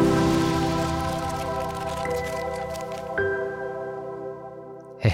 Thank you.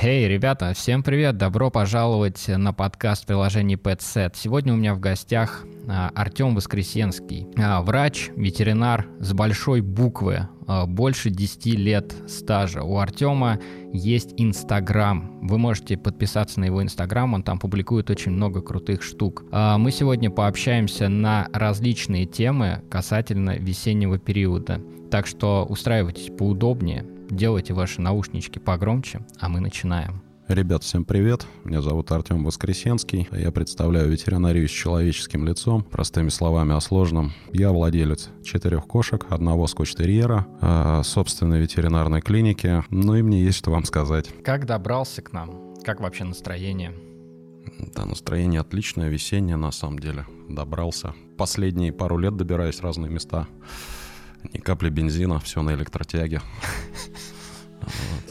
Эй, ребята, всем привет! Добро пожаловать на подкаст приложений PetSet. Сегодня у меня в гостях а, Артем Воскресенский, а, врач, ветеринар с большой буквы, а, больше 10 лет стажа. У Артема есть Инстаграм. Вы можете подписаться на его Инстаграм, он там публикует очень много крутых штук. Мы сегодня пообщаемся на различные темы касательно весеннего периода. Так что устраивайтесь поудобнее, делайте ваши наушнички погромче, а мы начинаем. Ребят, всем привет. Меня зовут Артем Воскресенский. Я представляю ветеринарию с человеческим лицом. Простыми словами о сложном. Я владелец четырех кошек, одного скотч-терьера, э, собственной ветеринарной клиники. Ну и мне есть что вам сказать. Как добрался к нам? Как вообще настроение? Да, настроение отличное, весеннее на самом деле. Добрался. Последние пару лет добираюсь в разные места. Ни капли бензина, все на электротяге.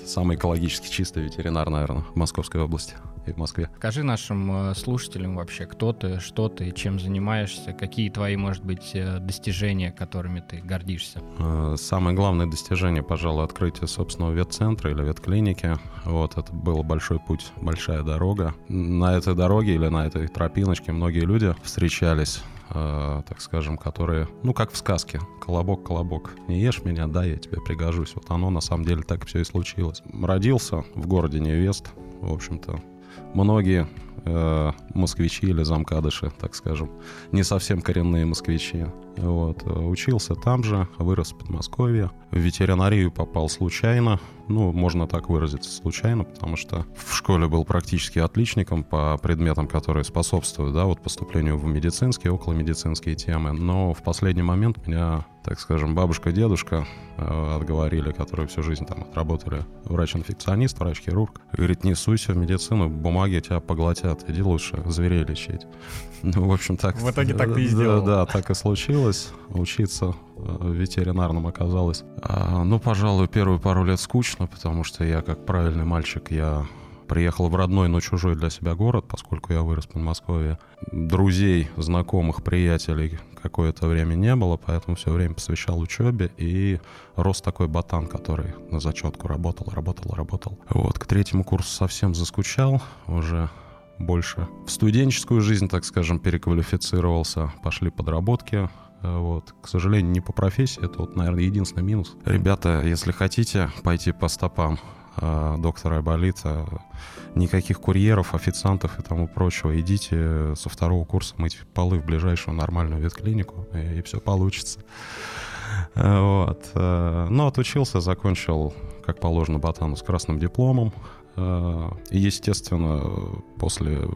Самый экологически чистый ветеринар, наверное, в Московской области и в Москве. Скажи нашим э, слушателям вообще, кто ты, что ты, чем занимаешься, какие твои, может быть, э, достижения, которыми ты гордишься? Э, самое главное достижение, пожалуй, открытие собственного ветцентра или ветклиники. Вот, это был большой путь, большая дорога. На этой дороге или на этой тропиночке многие люди встречались э, так скажем, которые, ну, как в сказке, колобок-колобок, не ешь меня, да, я тебе пригожусь. Вот оно на самом деле так все и случилось. Родился в городе Невест, в общем-то. Многие э, москвичи или замкадыши, так скажем, не совсем коренные москвичи. Вот. Э, учился там же, вырос в Подмосковье. В ветеринарию попал случайно, ну, можно так выразиться, случайно, потому что в школе был практически отличником по предметам, которые способствуют, да, вот поступлению в медицинские, околомедицинские темы. Но в последний момент меня, так скажем, бабушка, дедушка э, отговорили, которые всю жизнь там отработали врач-инфекционист, врач-хирург. Говорит, не суйся в медицину, бумаги тебя поглотят, иди лучше зверей лечить. Ну, в общем, так... В итоге так ты и сделал. Да, да, так и случилось. Учиться э, ветеринарным оказалось. А, ну, пожалуй, первые пару лет скучно, потому что я, как правильный мальчик, я приехал в родной, но чужой для себя город, поскольку я вырос в Подмосковье. Друзей, знакомых, приятелей какое-то время не было, поэтому все время посвящал учебе и рос такой ботан, который на зачетку работал, работал, работал. Вот, к третьему курсу совсем заскучал, уже больше в студенческую жизнь, так скажем, переквалифицировался, пошли подработки, э, вот. К сожалению, не по профессии, это вот, наверное, единственный минус. Ребята, если хотите пойти по стопам э, доктора Айболита, никаких курьеров, официантов и тому прочего, идите со второго курса мыть полы в ближайшую нормальную ветклинику, и, и все получится. Э, вот. Э, но отучился, закончил, как положено, ботану с красным дипломом, Э, естественно, после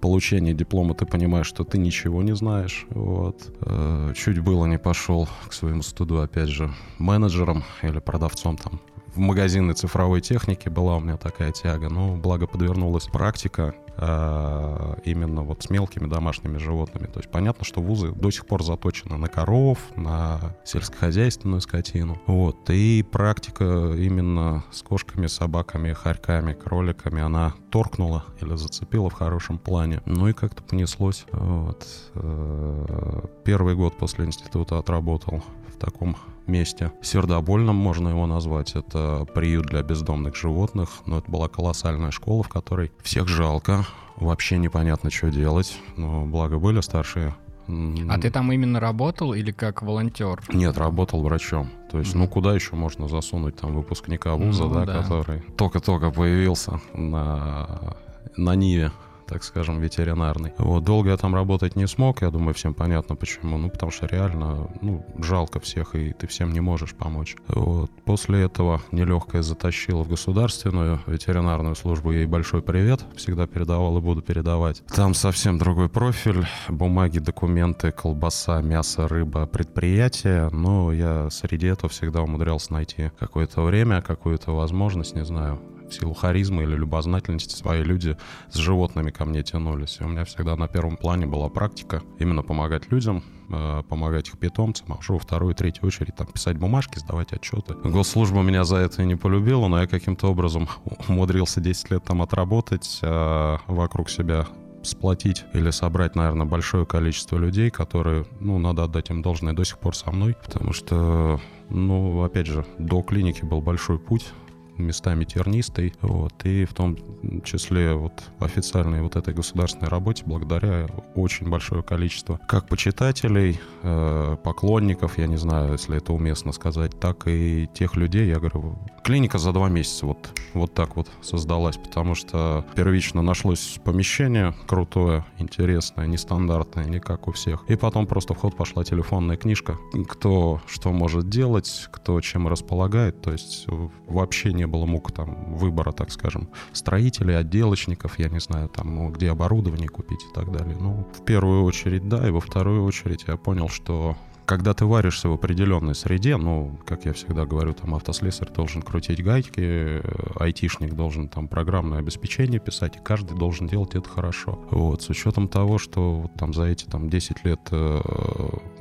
получения диплома ты понимаешь, что ты ничего не знаешь. Вот. Э, чуть было не пошел к своему студу, опять же, менеджером или продавцом там в магазины цифровой техники была у меня такая тяга, но благо подвернулась практика э, именно вот с мелкими домашними животными. То есть понятно, что вузы до сих пор заточены на коров, на сельскохозяйственную скотину. Вот. И практика именно с кошками, собаками, хорьками, кроликами, она торкнула или зацепила в хорошем плане. Ну и как-то понеслось. Вот. Э, первый год после института отработал в таком месте. Сердобольным можно его назвать. Это приют для бездомных животных. Но это была колоссальная школа, в которой всех жалко. Вообще непонятно, что делать. Но благо были старшие а ты там именно работал или как волонтер? Нет, работал врачом. То есть, mm-hmm. ну куда еще можно засунуть там выпускника вуза, ну, да, да, который только-только появился на, на Ниве так скажем, ветеринарный. Вот, долго я там работать не смог, я думаю, всем понятно почему. Ну, потому что реально, ну, жалко всех, и ты всем не можешь помочь. Вот. После этого нелегкое затащило в государственную ветеринарную службу. Ей большой привет, всегда передавал и буду передавать. Там совсем другой профиль, бумаги, документы, колбаса, мясо, рыба, предприятие. Но я среди этого всегда умудрялся найти какое-то время, какую-то возможность, не знаю, в силу харизмы или любознательности свои люди с животными ко мне тянулись. И у меня всегда на первом плане была практика именно помогать людям, э, помогать их питомцам, а уже во вторую третью очередь там писать бумажки, сдавать отчеты. Госслужба меня за это и не полюбила, но я каким-то образом умудрился 10 лет там отработать, э, вокруг себя сплотить или собрать, наверное, большое количество людей, которые, ну, надо отдать им должное, до сих пор со мной, потому что, ну, опять же, до клиники был большой путь, местами тернистой, вот, и в том числе вот официальной вот этой государственной работе благодаря очень большое количество как почитателей, э, поклонников, я не знаю, если это уместно сказать, так и тех людей, я говорю, клиника за два месяца вот, вот так вот создалась, потому что первично нашлось помещение крутое, интересное, нестандартное, не как у всех, и потом просто в ход пошла телефонная книжка, кто что может делать, кто чем располагает, то есть вообще не было мук там выбора, так скажем, строителей, отделочников, я не знаю, там, ну, где оборудование купить и так далее. Ну, в первую очередь, да, и во вторую очередь я понял, что когда ты варишься в определенной среде, ну, как я всегда говорю, там автослесарь должен крутить гайки, э, айтишник должен там программное обеспечение писать, и каждый должен делать это хорошо. Вот, с учетом того, что вот, там за эти там 10 лет э,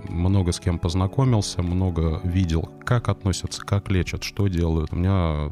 много с кем познакомился, много видел, как относятся, как лечат, что делают. У меня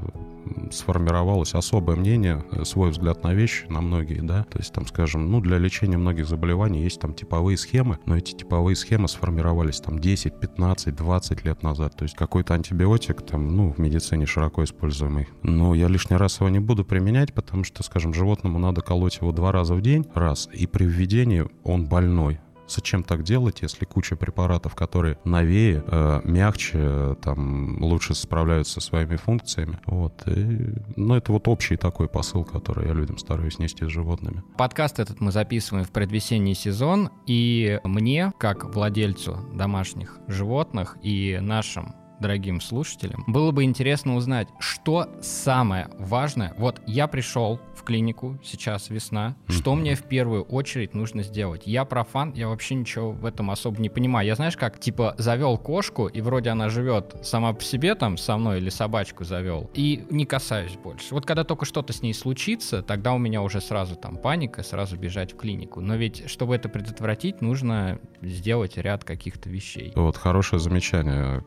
сформировалось особое мнение, э, свой взгляд на вещи, на многие, да. То есть там, скажем, ну, для лечения многих заболеваний есть там типовые схемы, но эти типовые схемы сформировались там 10, 15, 20 лет назад. То есть какой-то антибиотик там, ну, в медицине широко используемый. Но я лишний раз его не буду применять, потому что, скажем, животному надо колоть его два раза в день, раз, и при введении он больной. Зачем так делать, если куча препаратов, которые новее, э, мягче, там, лучше справляются со своими функциями. Вот. И, ну, это вот общий такой посыл, который я людям стараюсь нести с животными. Подкаст этот мы записываем в предвесенний сезон, и мне, как владельцу домашних животных и нашим дорогим слушателям, было бы интересно узнать, что самое важное. Вот я пришел в клинику, сейчас весна, что мне в первую очередь нужно сделать? Я профан, я вообще ничего в этом особо не понимаю. Я знаешь как, типа, завел кошку, и вроде она живет сама по себе там со мной, или собачку завел, и не касаюсь больше. Вот когда только что-то с ней случится, тогда у меня уже сразу там паника, сразу бежать в клинику. Но ведь, чтобы это предотвратить, нужно сделать ряд каких-то вещей. Вот хорошее замечание,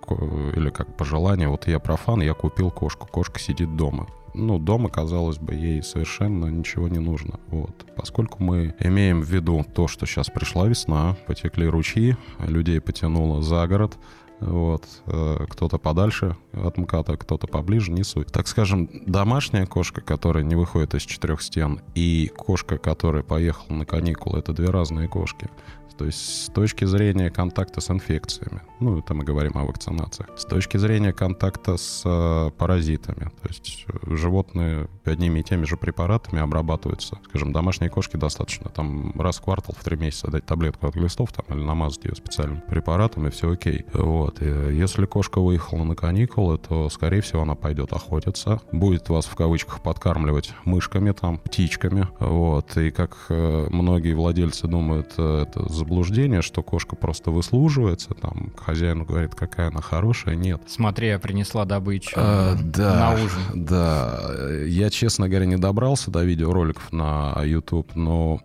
или как пожелание. Вот я профан, я купил кошку, кошка сидит дома ну, дома, казалось бы, ей совершенно ничего не нужно. Вот. Поскольку мы имеем в виду то, что сейчас пришла весна, потекли ручьи, людей потянуло за город, вот. Э, кто-то подальше от МКАДа, кто-то поближе, не суть. Так скажем, домашняя кошка, которая не выходит из четырех стен, и кошка, которая поехала на каникулы, это две разные кошки. То есть с точки зрения контакта с инфекциями, ну, это мы говорим о вакцинациях, с точки зрения контакта с э, паразитами, то есть э, животные одними и теми же препаратами обрабатываются. Скажем, домашние кошки достаточно там раз в квартал, в три месяца дать таблетку от глистов там, или намазать ее специальным препаратом, и все окей. Вот. И если кошка выехала на каникулы, то, скорее всего, она пойдет охотиться, будет вас в кавычках подкармливать мышками там, птичками, вот. И как э, многие владельцы думают, э, это заблуждение, что кошка просто выслуживается, там хозяин говорит, какая она хорошая, нет. Смотри, я принесла добычу а, да, на ужин. Да, я, честно говоря, не добрался до видеороликов на YouTube, но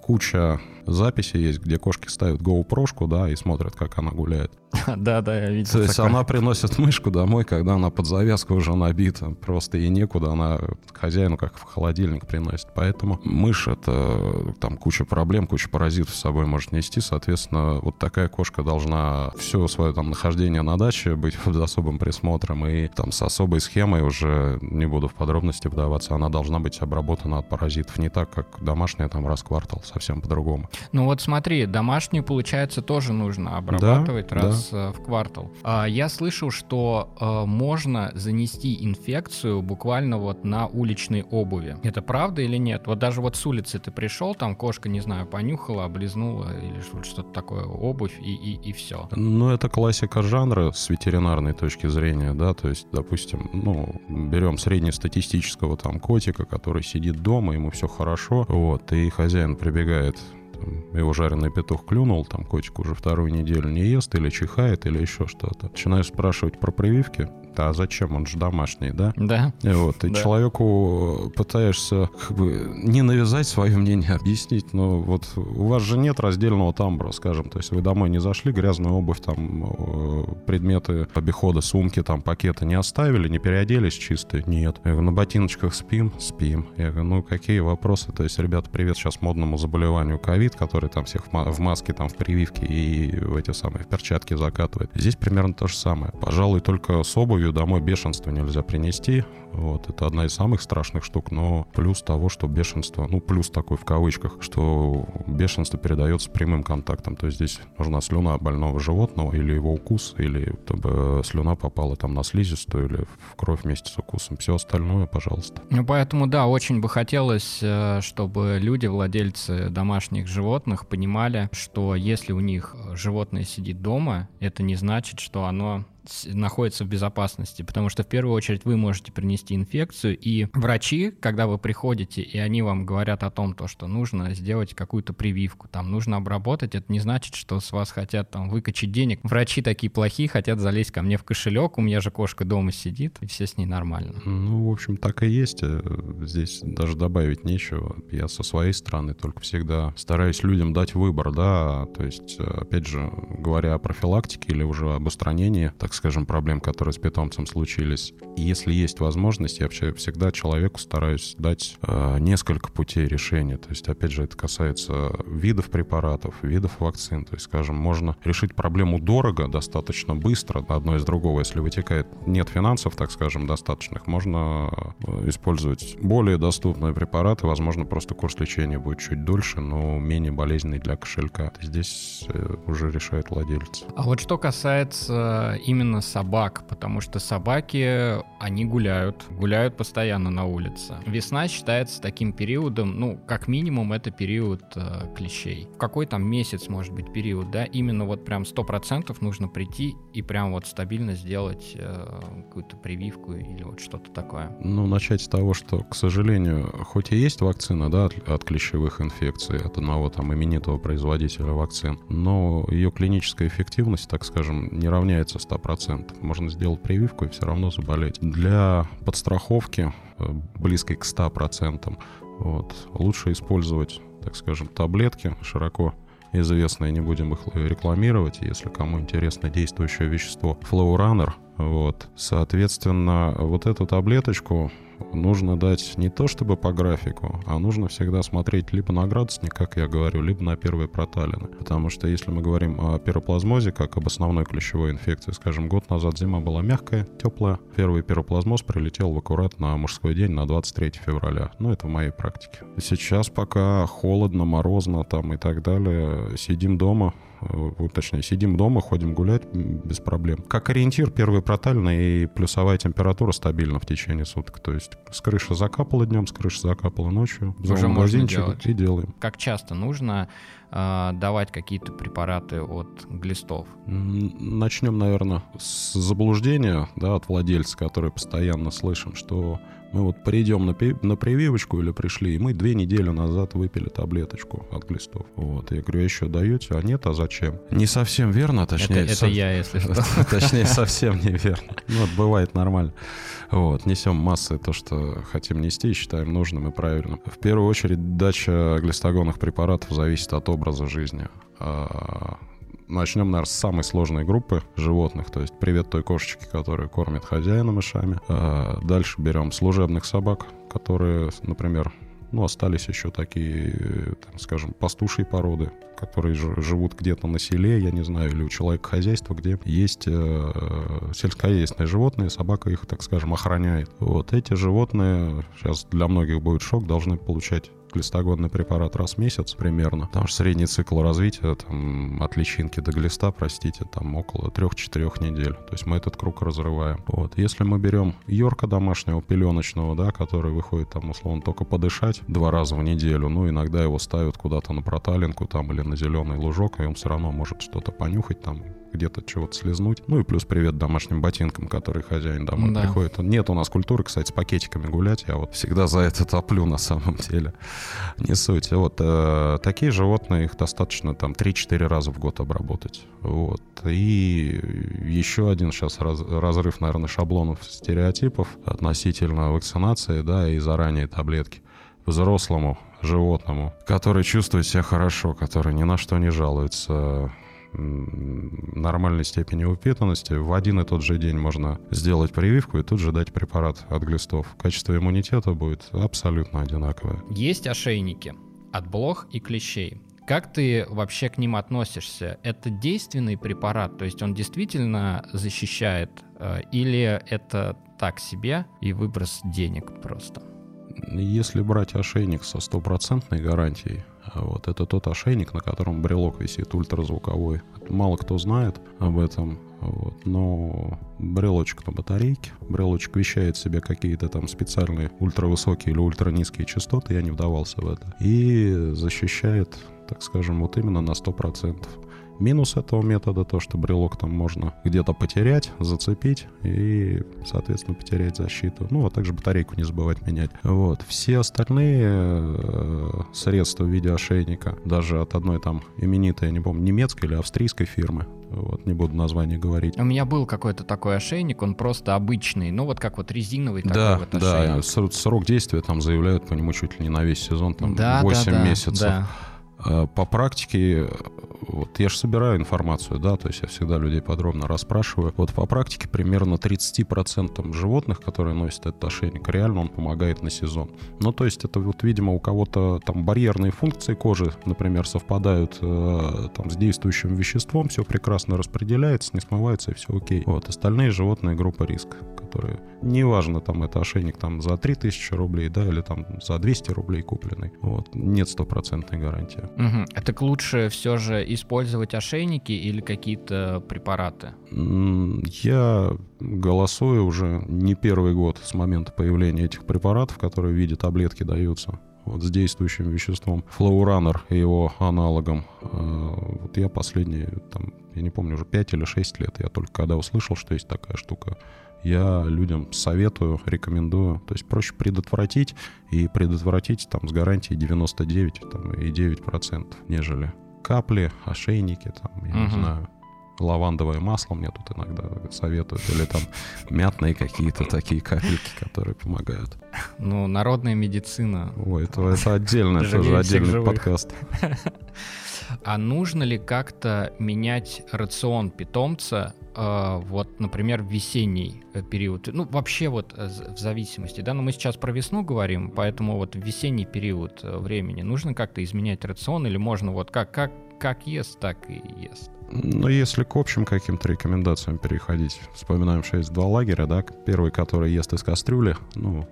куча записи есть, где кошки ставят GoPro, да, и смотрят, как она гуляет. Да, да, я видел. То есть она приносит мышку домой, когда она под завязку уже набита. Просто ей некуда, она хозяину как в холодильник приносит. Поэтому мышь — это там куча проблем, куча паразитов с собой может нести. Соответственно, вот такая кошка должна все свое там нахождение на даче быть под особым присмотром и там с особой схемой уже не буду в подробности вдаваться. Она должна быть обработана от паразитов не так, как домашняя там раз в квартал, совсем по-другому. Ну вот смотри, домашнюю, получается, тоже нужно обрабатывать да, раз да. Э, в квартал. А, я слышал, что а, можно занести инфекцию буквально вот на уличной обуви. Это правда или нет? Вот даже вот с улицы ты пришел, там кошка, не знаю, понюхала, облизнула или что-то такое, обувь и, и, и все. Ну, это классика жанра с ветеринарной точки зрения, да, то есть, допустим, ну, берем среднестатистического там котика, который сидит дома, ему все хорошо, вот, и хозяин прибегает его жареный петух клюнул, там котик уже вторую неделю не ест, или чихает, или еще что-то. Начинаю спрашивать про прививки, а зачем, он же домашний, да? Да. И вот, ты Да. человеку пытаешься как бы не навязать свое мнение, а объяснить, но вот у вас же нет раздельного тамбура, скажем, то есть вы домой не зашли, грязную обувь, там, э, предметы обихода, сумки, там, пакеты не оставили, не переоделись чистые? Нет. Я говорю, на ботиночках спим? Спим. Я говорю, ну какие вопросы? То есть, ребята, привет сейчас модному заболеванию ковид, который там всех в маске, там, в прививке и в эти самые в перчатки закатывает. Здесь примерно то же самое. Пожалуй, только с обувью домой бешенство нельзя принести. Вот, это одна из самых страшных штук, но плюс того, что бешенство, ну, плюс такой в кавычках, что бешенство передается прямым контактом. То есть здесь нужна слюна больного животного или его укус, или чтобы слюна попала там на слизистую или в кровь вместе с укусом. Все остальное, пожалуйста. Ну, поэтому, да, очень бы хотелось, э, чтобы люди, владельцы домашних животных, понимали, что если у них животное сидит дома, это не значит, что оно находится в безопасности, потому что в первую очередь вы можете принести инфекцию, и врачи, когда вы приходите, и они вам говорят о том, то, что нужно сделать какую-то прививку, там нужно обработать, это не значит, что с вас хотят там выкачать денег. Врачи такие плохие, хотят залезть ко мне в кошелек, у меня же кошка дома сидит, и все с ней нормально. Ну, в общем, так и есть. Э, Здесь даже добавить нечего. Я со своей стороны только всегда стараюсь людям дать выбор, да. То есть, э, опять же, говоря о профилактике или уже об устранении, так скажем, проблем, которые с питомцем случились, если есть возможность, я вообще всегда человеку стараюсь дать э, несколько путей решения. То есть, опять же, это касается видов препаратов, видов вакцин. То есть, скажем, можно решить проблему дорого, достаточно быстро, одно из другого, если вытекает нет финансов, так скажем, достаточных, можно э, использовать более доступные препараты, возможно, просто курс лечения будет чуть дольше, но менее болезненный для кошелька. Здесь э, уже решает владелец. А вот что касается именно собак, потому что собаки, они гуляют, гуляют постоянно на улице. Весна считается таким периодом, ну, как минимум, это период э, клещей. В какой там месяц может быть период, да, именно вот прям 100% нужно прийти и прям вот стабильно сделать э, какую-то прививку или вот что-то такое. Ну, начать с того, что, к сожалению, хоть и есть вакцина, да, от, от клещевых инфекций, от одного там именитого производителя вакцин, но ее клиническая эффективность, так скажем, не равняется 100%. Можно сделать прививку и все равно заболеть. Для подстраховки э, близкой к 100%, вот, лучше использовать, так скажем, таблетки широко известные, не будем их рекламировать, если кому интересно действующее вещество Flowrunner, вот, соответственно, вот эту таблеточку нужно дать не то чтобы по графику, а нужно всегда смотреть либо на градусник, как я говорю, либо на первые проталины. Потому что если мы говорим о пироплазмозе, как об основной клещевой инфекции, скажем, год назад зима была мягкая, теплая, первый пироплазмоз прилетел в аккурат на мужской день на 23 февраля. Ну, это в моей практике. Сейчас пока холодно, морозно там и так далее, сидим дома, точнее, сидим дома, ходим гулять без проблем. Как ориентир, первый протальный и плюсовая температура стабильна в течение суток. То есть с крыши закапало днем, с крыши закапало ночью. Уже можно делать. и делаем. Как часто нужно э, давать какие-то препараты от глистов? Начнем, наверное, с заблуждения, да, от владельца, который постоянно слышим, что мы вот придем на, пи- на прививочку или пришли, и мы две недели назад выпили таблеточку от глистов. Вот, я говорю, «А еще даете? А нет, а зачем? Не совсем верно, точнее. это, это со- я, если что. Точнее, совсем неверно. Ну, вот бывает нормально. Вот, несем массы то, что хотим нести, и считаем нужным и правильным. В первую очередь, дача глистогонных препаратов зависит от образа жизни. Начнем, наверное, с самой сложной группы животных, то есть привет той кошечке, которая кормит хозяина мышами. А, Дальше берем служебных собак, которые, например, ну, остались еще такие, там, скажем, пастушьи породы, которые жи- живут где-то на селе, я не знаю, или у человека хозяйство, где есть э, сельскохозяйственные животные, собака их, так скажем, охраняет. Вот эти животные, сейчас для многих будет шок, должны получать глистогонный препарат раз в месяц примерно. Потому что средний цикл развития там, от личинки до глиста, простите, там около 3-4 недель. То есть мы этот круг разрываем. Вот. Если мы берем Йорка домашнего, пеленочного, да, который выходит там условно только подышать два раза в неделю, ну иногда его ставят куда-то на проталинку там или на зеленый лужок, и он все равно может что-то понюхать там, где-то чего-то слезнуть. Ну и плюс привет домашним ботинкам, которые хозяин домой да. приходит. Нет у нас культуры, кстати, с пакетиками гулять. Я вот всегда за это топлю на самом деле. Не суть. Вот э, такие животные, их достаточно там 3-4 раза в год обработать. Вот. И еще один сейчас раз, разрыв, наверное, шаблонов, стереотипов относительно вакцинации, да, и заранее таблетки взрослому животному, который чувствует себя хорошо, который ни на что не жалуется, нормальной степени упитанности, в один и тот же день можно сделать прививку и тут же дать препарат от глистов. Качество иммунитета будет абсолютно одинаковое. Есть ошейники от блох и клещей. Как ты вообще к ним относишься? Это действенный препарат, то есть он действительно защищает, э, или это так себе и выброс денег просто? Если брать ошейник со стопроцентной гарантией, вот это тот ошейник, на котором брелок висит ультразвуковой. Мало кто знает об этом, вот, но брелочек на батарейке, брелочек вещает себе какие-то там специальные ультравысокие или ультранизкие частоты, я не вдавался в это, и защищает, так скажем, вот именно на 100%. Минус этого метода то, что брелок там можно где-то потерять, зацепить и, соответственно, потерять защиту. Ну, а также батарейку не забывать менять. Вот. Все остальные э, средства в виде ошейника, даже от одной там именитой, я не помню, немецкой или австрийской фирмы, вот, не буду название говорить. У меня был какой-то такой ошейник, он просто обычный, ну вот как вот резиновый такой да, вот ошейник. Да, срок действия там заявляют по нему чуть ли не на весь сезон, там да, 8 да, да, месяцев. Да. А по практике вот я же собираю информацию, да, то есть я всегда людей подробно расспрашиваю. Вот по практике примерно 30% животных, которые носят этот ошейник, реально он помогает на сезон. Ну, то есть это вот, видимо, у кого-то там барьерные функции кожи, например, совпадают э, там с действующим веществом, все прекрасно распределяется, не смывается и все окей. Вот, остальные животные группа риска, которые, неважно, там это ошейник там за 3000 рублей, да, или там за 200 рублей купленный, вот, нет стопроцентной гарантии. Угу. Так лучше все же использовать ошейники или какие-то препараты? Я голосую уже не первый год с момента появления этих препаратов, которые в виде таблетки даются вот с действующим веществом. Флоуранер и его аналогом. А, вот я последние, там, я не помню, уже 5 или 6 лет, я только когда услышал, что есть такая штука, я людям советую, рекомендую. То есть проще предотвратить и предотвратить там с гарантией 99 там, и 9%, нежели капли, ошейники, там, я угу. не знаю, лавандовое масло мне тут иногда советуют, или там мятные какие-то такие капельки, которые помогают. Ну, народная медицина. Ой, это, это отдельно, тоже отдельный подкаст. А нужно ли как-то менять рацион питомца, вот, например, весенний э, период? Ну, вообще вот э, в зависимости, да, но мы сейчас про весну говорим, поэтому вот весенний период времени нужно как-то изменять рацион или можно вот как, как, как ест, так и ест? Ну, если к общим каким-то рекомендациям переходить, вспоминаем, что есть два лагеря, да, первый, который ест из кастрюли, ну,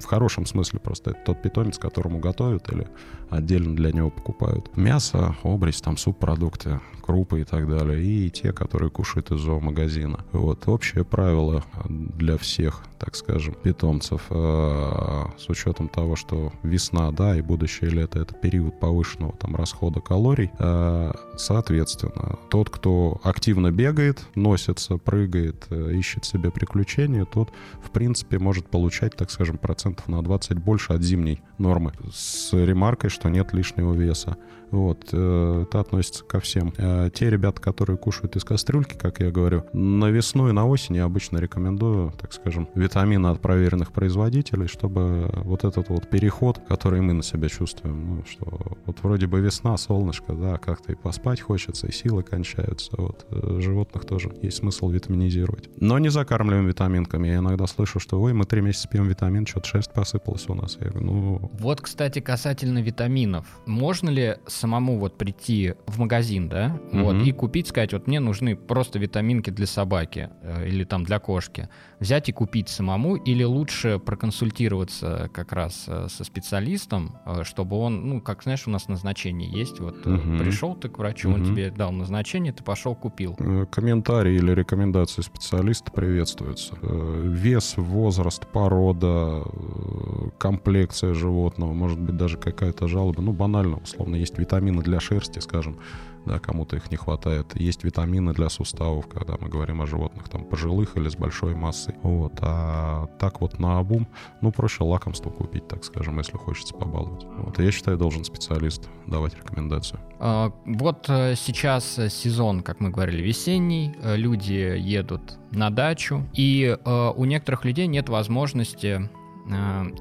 в хорошем смысле просто это тот питомец, которому готовят или отдельно для него покупают. Мясо, обрезь, там субпродукты, крупы и так далее, и те, которые кушают из зоомагазина. Вот общее правило для всех, так скажем, питомцев, э, с учетом того, что весна, да, и будущее лето — это период повышенного там расхода калорий, э, соответственно, тот, кто активно бегает, носится, прыгает, э, ищет себе приключения, тот, в принципе, может получать, так скажем, процентов на 20 больше от зимней нормы, с ремаркой, что нет лишнего веса. Вот, э, это относится ко всем. А те ребята, которые кушают из кастрюльки, как я говорю, на весну и на осень я обычно рекомендую, так скажем, витамины от проверенных производителей, чтобы вот этот вот переход, который мы на себя чувствуем, ну, что вот вроде бы весна, солнышко, да, как-то и поспать хочется, и силы кончаются. Вот э, животных тоже есть смысл витаминизировать. Но не закармливаем витаминками. Я иногда слышу, что ой, мы три месяца пьем витамин, что-то шерсть посыпалась у нас. Я говорю, ну... Вот, кстати, касательно витаминов. Можно ли самому вот прийти в магазин, да, mm-hmm. вот, и купить, сказать, вот мне нужны просто витаминки для собаки э, или там для кошки, взять и купить самому, или лучше проконсультироваться как раз э, со специалистом, э, чтобы он, ну, как знаешь, у нас назначение есть, вот mm-hmm. пришел ты к врачу, mm-hmm. он тебе дал назначение, ты пошел купил. Комментарии или рекомендации специалиста приветствуются. Вес, возраст, порода, э, комплекция животного, может быть, даже какая-то жалоба. Ну, банально, условно, есть витамины для шерсти, скажем, да, кому-то их не хватает. Есть витамины для суставов, когда мы говорим о животных там пожилых или с большой массой. Вот. А так вот на обум, ну, проще лакомство купить, так скажем, если хочется побаловать. Вот. Я считаю, должен специалист давать рекомендацию. А, вот э, сейчас сезон, как мы говорили, весенний, э, люди едут на дачу, и э, у некоторых людей нет возможности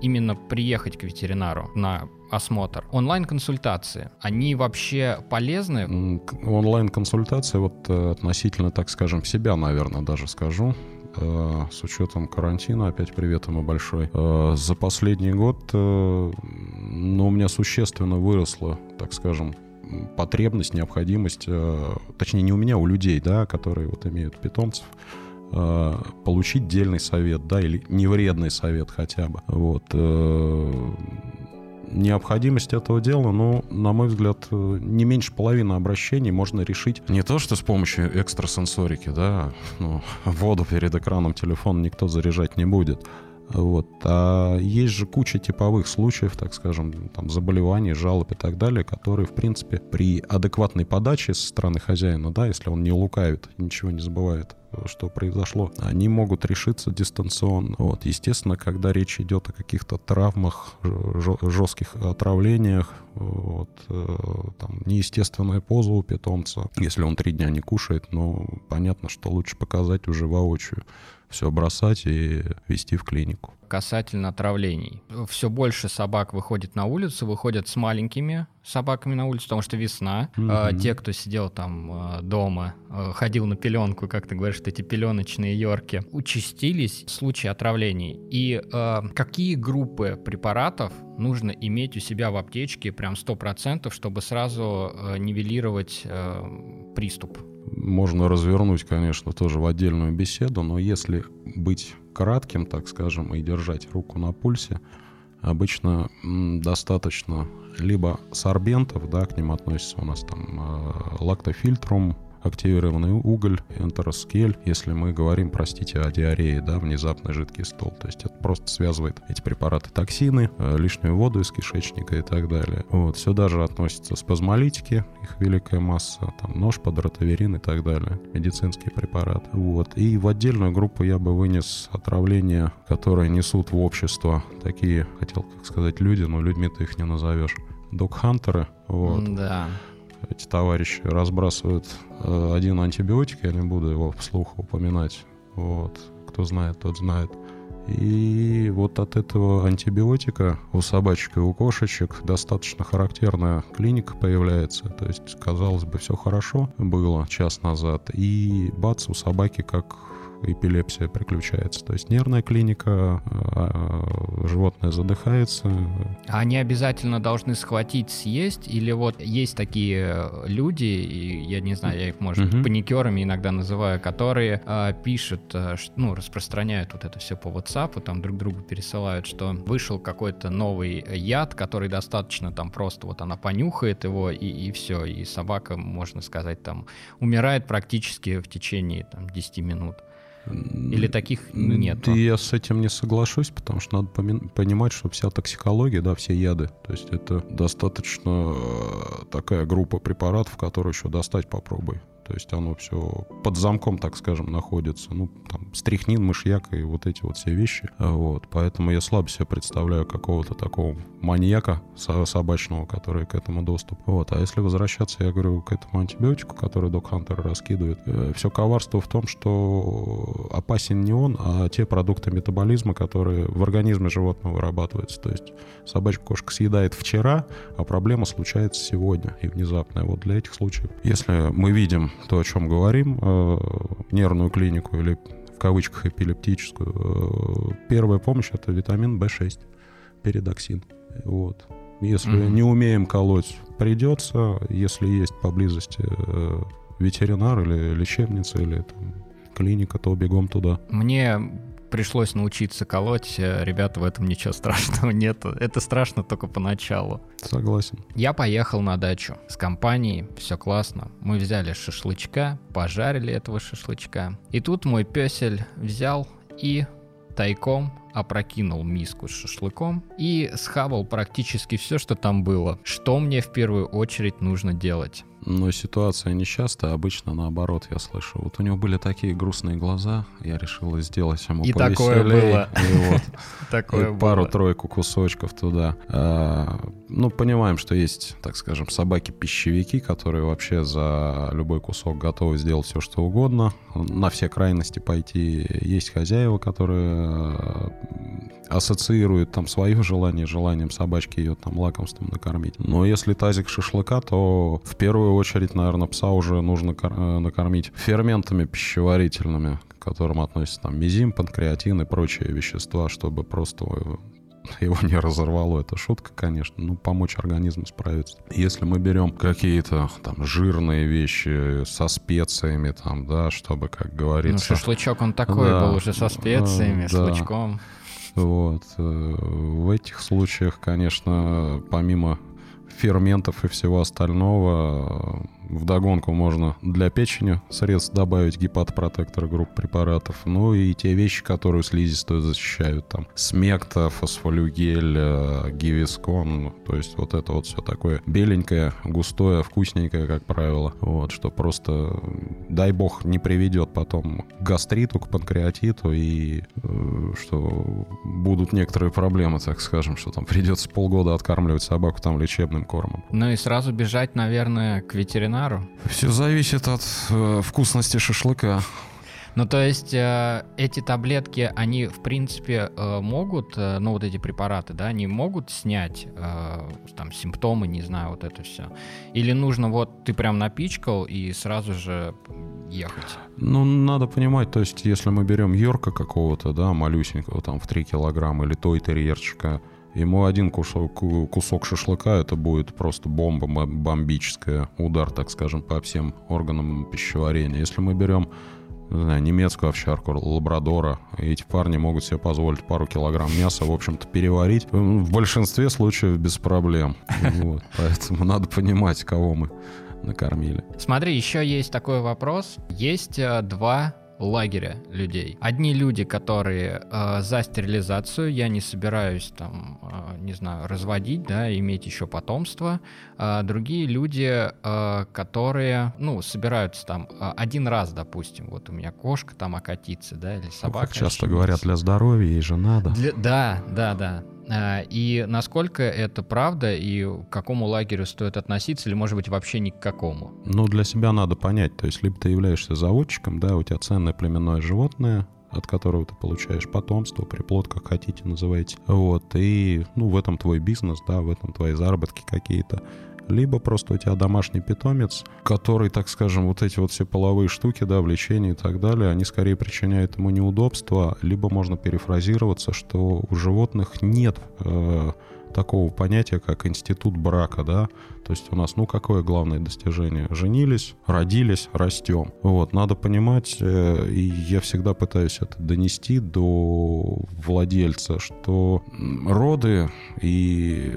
именно приехать к ветеринару на осмотр. Онлайн-консультации, они вообще полезны? Онлайн-консультации, вот э, относительно, так скажем, себя, наверное, даже скажу, э, с учетом карантина, опять привет ему большой, э, за последний год, ну, у меня существенно выросла, так скажем, потребность, необходимость, точнее, не у меня, а у людей, да, которые вот имеют питомцев, получить дельный совет, да, или невредный совет хотя бы. Вот необходимость этого дела, ну, на мой взгляд, э, не меньше половины обращений можно решить. Не то, что с помощью экстрасенсорики, да, ну, воду перед экраном телефона никто заряжать не будет, вот. А есть же куча типовых случаев, так скажем, там, заболеваний, жалоб и так далее, которые, в принципе, при адекватной подаче со стороны хозяина, да, если он не лукавит, ничего не забывает, что произошло, они могут решиться дистанционно. Вот. Естественно, когда речь идет о каких-то травмах, жестких отравлениях, вот, э, там, неестественная поза у питомца, если он три дня не кушает, ну, понятно, что лучше показать уже воочию все бросать и вести в клинику. Касательно отравлений. Все больше собак выходит на улицу, выходят с маленькими собаками на улицу, потому что весна. А, те, кто сидел там а, дома, а, ходил на пеленку, как ты говоришь, эти пеленочные йорки, участились случаи отравлений. И а, какие группы препаратов нужно иметь у себя в аптечке прям 100%, чтобы сразу а, нивелировать а, приступ? Можно развернуть, конечно, тоже в отдельную беседу, но если быть кратким, так скажем, и держать руку на пульсе, обычно достаточно либо сорбентов, да, к ним относится у нас там э, лактофильтрум, активированный уголь, энтероскель, если мы говорим, простите, о диарее, да, внезапный жидкий стол. То есть это просто связывает эти препараты токсины, э, лишнюю воду из кишечника и так далее. Вот. Сюда же относятся спазмолитики, их великая масса, там нож, подротаверин и так далее, медицинские препараты. Вот. И в отдельную группу я бы вынес отравления, которые несут в общество такие, хотел как сказать, люди, но людьми ты их не назовешь. Док-хантеры, вот. Да эти товарищи разбрасывают э, один антибиотик, я не буду его вслух упоминать. Вот. Кто знает, тот знает. И вот от этого антибиотика у собачек и у кошечек достаточно характерная клиника появляется. То есть, казалось бы, все хорошо было час назад. И бац, у собаки как эпилепсия приключается. То есть нервная клиника, а, животное задыхается. А они обязательно должны схватить, съесть? Или вот есть такие люди, и я не знаю, я их, может, угу. паникерами иногда называю, которые э, пишут, э, ну, распространяют вот это все по WhatsApp, там друг другу пересылают, что вышел какой-то новый яд, который достаточно там просто вот она понюхает его, и, и все, и собака, можно сказать, там умирает практически в течение там, 10 минут. Или таких нет? Я с этим не соглашусь, потому что надо понимать, что вся токсикология, да, все яды, то есть это достаточно э, такая группа препаратов, которую еще достать попробуй. То есть оно все под замком, так скажем, находится. Ну, там, стрихнин, мышьяк и вот эти вот все вещи. Вот. Поэтому я слабо себе представляю какого-то такого маньяка собачного, который к этому доступ. Вот. А если возвращаться, я говорю, к этому антибиотику, который Док Хантер раскидывает, э, все коварство в том, что опасен не он, а те продукты метаболизма, которые в организме животного вырабатываются. То есть собачка кошка съедает вчера, а проблема случается сегодня и внезапная. Вот для этих случаев. Если мы видим то, о чем говорим, э, нервную клинику или в кавычках эпилептическую, э, первая помощь это витамин В6, передоксин. Вот. Если mm-hmm. не умеем колоть, придется, если есть поблизости э, ветеринар или лечебница или там, клиника, то бегом туда. Мне пришлось научиться колоть, э, ребята, в этом ничего страшного нет. Это страшно только поначалу. Согласен. Я поехал на дачу с компанией, все классно. Мы взяли шашлычка, пожарили этого шашлычка. И тут мой песель взял и тайком опрокинул миску с шашлыком и схавал практически все, что там было. Что мне в первую очередь нужно делать? Но ситуация нечастая, обычно наоборот, я слышу. Вот у него были такие грустные глаза, я решил сделать ему И такое было. И вот такое пару-тройку кусочков туда. А, ну, понимаем, что есть, так скажем, собаки-пищевики, которые вообще за любой кусок готовы сделать все, что угодно, на все крайности пойти. Есть хозяева, которые ассоциирует там свое желание желанием собачки ее там лакомством накормить. Но если тазик шашлыка, то в первую очередь, наверное, пса уже нужно э, накормить ферментами пищеварительными, к которым относятся там мизим, панкреатин и прочие вещества, чтобы просто его не разорвало, это шутка, конечно, ну, помочь организму справиться. Если мы берем какие-то там жирные вещи со специями, там, да, чтобы, как говорится... Ну, шашлычок, он такой да, был уже со специями, да, с лучком. Вот. Э, в этих случаях, конечно, помимо ферментов и всего остального, Вдогонку можно для печени средств добавить гепатопротектор групп препаратов. Ну и те вещи, которые слизистую защищают. Там смекта, фосфолюгель, э, гивискон. То есть вот это вот все такое беленькое, густое, вкусненькое, как правило. Вот, что просто, дай бог, не приведет потом к гастриту, к панкреатиту и э, что будут некоторые проблемы, так скажем, что там придется полгода откармливать собаку там лечебным кормом. Ну и сразу бежать, наверное, к ветеринару ветеринару? Все зависит от э, вкусности шашлыка. Ну, то есть э, эти таблетки, они, в принципе, э, могут, э, ну, вот эти препараты, да, они могут снять э, там симптомы, не знаю, вот это все. Или нужно вот ты прям напичкал и сразу же ехать? Ну, надо понимать, то есть если мы берем Йорка какого-то, да, малюсенького, там, в 3 килограмма, или той терьерчика, Ему один кусок, кусок шашлыка это будет просто бомба бомбическая, удар, так скажем, по всем органам пищеварения. Если мы берем не знаю, немецкую овчарку, лабрадора, эти парни могут себе позволить пару килограмм мяса, в общем-то, переварить. В большинстве случаев без проблем. Вот. Поэтому надо понимать, кого мы накормили. Смотри, еще есть такой вопрос. Есть э, два лагеря людей. Одни люди, которые э, за стерилизацию, я не собираюсь там, э, не знаю, разводить, да, иметь еще потомство. А другие люди, э, которые, ну, собираются там э, один раз, допустим, вот у меня кошка там окатится, да, или собака. Ну, как часто говорят, для здоровья ей же надо. Для, да, да, да. А, и насколько это правда, и к какому лагерю стоит относиться, или, может быть, вообще ни к какому? Ну, для себя надо понять. То есть, либо ты являешься заводчиком, да, у тебя ценное племенное животное, от которого ты получаешь потомство, приплод, как хотите называйте. Вот, и, ну, в этом твой бизнес, да, в этом твои заработки какие-то либо просто у тебя домашний питомец, который, так скажем, вот эти вот все половые штуки, да, влечения и так далее, они скорее причиняют ему неудобства, либо можно перефразироваться, что у животных нет э, такого понятия, как институт брака, да, то есть у нас, ну, какое главное достижение? Женились, родились, растем. Вот, надо понимать, э, и я всегда пытаюсь это донести до владельца, что роды и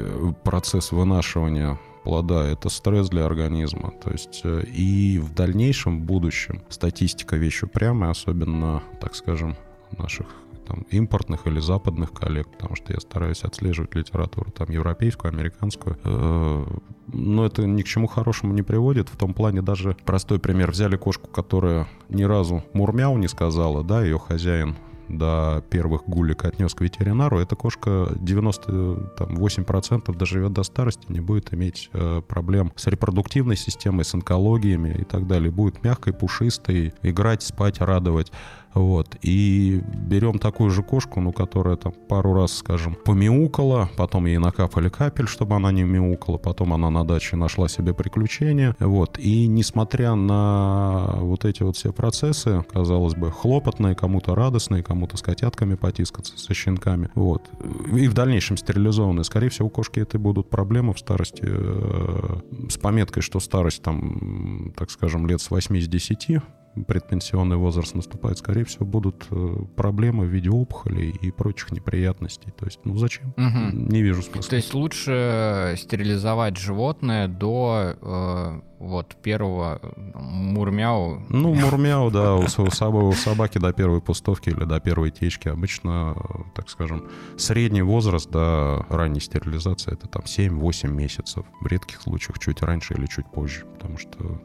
процесс вынашивания плода, это стресс для организма. То есть э, и в дальнейшем, в будущем, статистика вещь упрямая, особенно, так скажем, наших там, импортных или западных коллег, потому что я стараюсь отслеживать литературу там европейскую, американскую. Э, но это ни к чему хорошему не приводит. В том плане даже простой пример. Взяли кошку, которая ни разу мурмяу не сказала, да, ее хозяин до первых гулек отнес к ветеринару, эта кошка 98% доживет до старости, не будет иметь э, проблем с репродуктивной системой, с онкологиями и так далее. Будет мягкой, пушистой, играть, спать, радовать. Вот. И берем такую же кошку, ну, которая там пару раз, скажем, помяукала, потом ей накапали капель, чтобы она не мяукала, потом она на даче нашла себе приключения. Вот. И несмотря на вот эти вот все процессы, казалось бы, хлопотные, кому-то радостные, кому-то с котятками потискаться, со щенками, вот. И в дальнейшем стерилизованные, скорее всего, кошки это будут проблемы в старости э, с пометкой, что старость там, так скажем, лет с 8 с 10, предпенсионный возраст наступает, скорее всего, будут э, проблемы в виде опухолей и прочих неприятностей. То есть, ну зачем? Угу. Не вижу смысла. То есть лучше стерилизовать животное до э, вот первого мурмяу. Ну, мурмяу, да, у, у, у собаки до первой пустовки или до первой течки. Обычно, так скажем, средний возраст до ранней стерилизации это там 7-8 месяцев. В редких случаях чуть раньше или чуть позже, потому что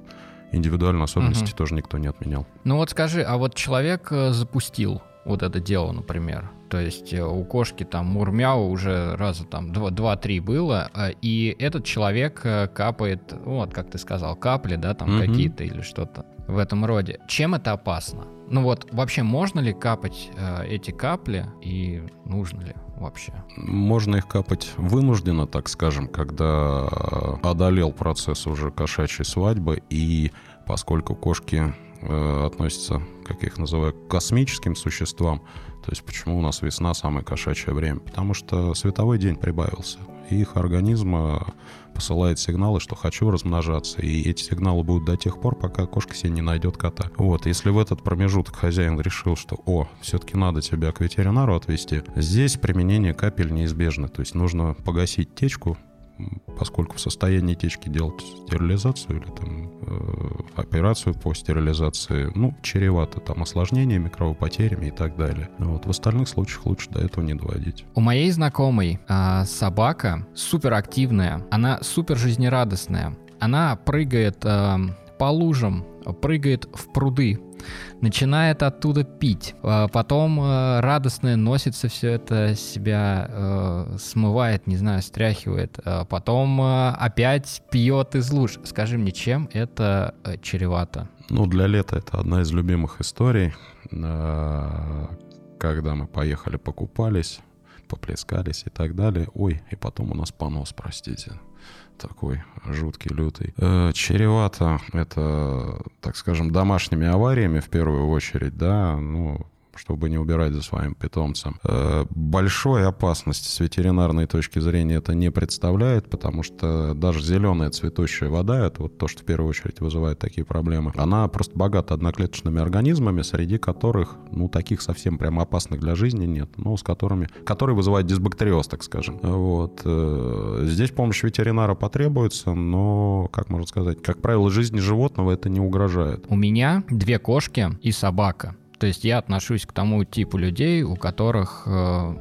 индивидуальные особенности угу. тоже никто не отменял. Ну вот скажи, а вот человек э, запустил вот это дело, например. То есть э, у кошки там мурмяу уже раза там 2-3 было, э, и этот человек капает, вот как ты сказал, капли, да, там угу. какие-то или что-то в этом роде. Чем это опасно? Ну вот вообще можно ли капать э, эти капли и нужно ли вообще? Можно их капать вынужденно, так скажем, когда одолел процесс уже кошачьей свадьбы и поскольку кошки э, относятся, как я их называю, к космическим существам, то есть почему у нас весна самое кошачье время? Потому что световой день прибавился, и их организм э, посылает сигналы, что хочу размножаться, и эти сигналы будут до тех пор, пока кошка себе не найдет кота. Вот, если в этот промежуток хозяин решил, что, о, все-таки надо тебя к ветеринару отвезти, здесь применение капель неизбежно, то есть нужно погасить течку, поскольку в состоянии течки делать стерилизацию или там э, операцию по стерилизации, ну, чревато там осложнениями, кровопотерями и так далее. Вот. В остальных случаях лучше до этого не доводить. У моей знакомой э, собака суперактивная, она супер жизнерадостная. Она прыгает э, по лужам, прыгает в пруды, начинает оттуда пить. А потом э, радостно носится все это себя, э, смывает, не знаю, стряхивает. А потом э, опять пьет из луж. Скажи мне, чем это чревато? Ну, для лета это одна из любимых историй. Когда мы поехали, покупались, поплескались и так далее. Ой, и потом у нас понос, простите такой жуткий, лютый. Э, чревато это, так скажем, домашними авариями в первую очередь, да, ну, чтобы не убирать за своим питомцем. Э, большой опасности с ветеринарной точки зрения это не представляет, потому что даже зеленая цветущая вода, это вот то, что в первую очередь вызывает такие проблемы, она просто богата одноклеточными организмами, среди которых, ну, таких совсем прям опасных для жизни нет, но с которыми, которые вызывают дисбактериоз, так скажем. Вот. Э, здесь помощь ветеринара потребуется, но, как можно сказать, как правило, жизни животного это не угрожает. У меня две кошки и собака. То есть я отношусь к тому типу людей, у которых э,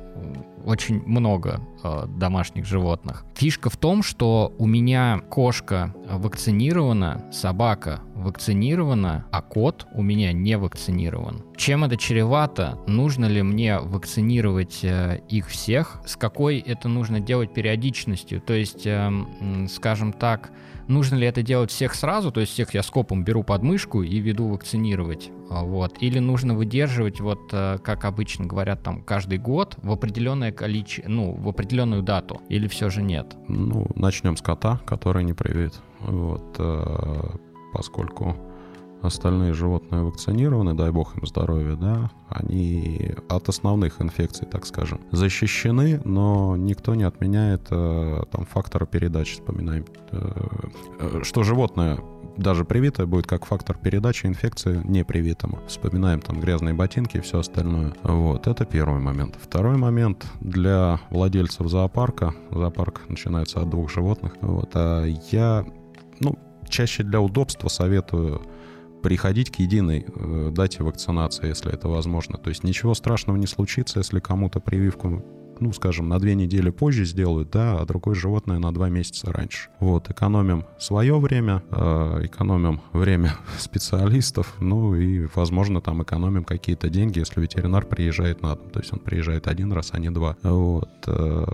очень много э, домашних животных. Фишка в том, что у меня кошка вакцинирована, собака вакцинирована, а кот у меня не вакцинирован. Чем это чревато? Нужно ли мне вакцинировать э, их всех? С какой это нужно делать периодичностью? То есть, э, скажем так, нужно ли это делать всех сразу, то есть всех я скопом беру под мышку и веду вакцинировать, а, вот, или нужно выдерживать, вот, э, как обычно говорят, там, каждый год в определенное количество, ну, в определенную дату, или все же нет? Ну, начнем с кота, который не привит, вот, э, поскольку остальные животные вакцинированы, дай бог им здоровья, да, они от основных инфекций, так скажем, защищены, но никто не отменяет э, там фактора передачи, вспоминаем, э, что животное даже привитое будет как фактор передачи инфекции непривитому. Вспоминаем там грязные ботинки и все остальное. Вот, это первый момент. Второй момент для владельцев зоопарка. Зоопарк начинается от двух животных. Вот, а я, ну, чаще для удобства советую приходить к единой э, дате вакцинации, если это возможно. То есть ничего страшного не случится, если кому-то прививку ну, скажем, на две недели позже сделают, да, а другое животное на два месяца раньше. Вот, экономим свое время, э, экономим время специалистов, ну и, возможно, там экономим какие-то деньги, если ветеринар приезжает на дом. То есть он приезжает один раз, а не два. Вот. Э,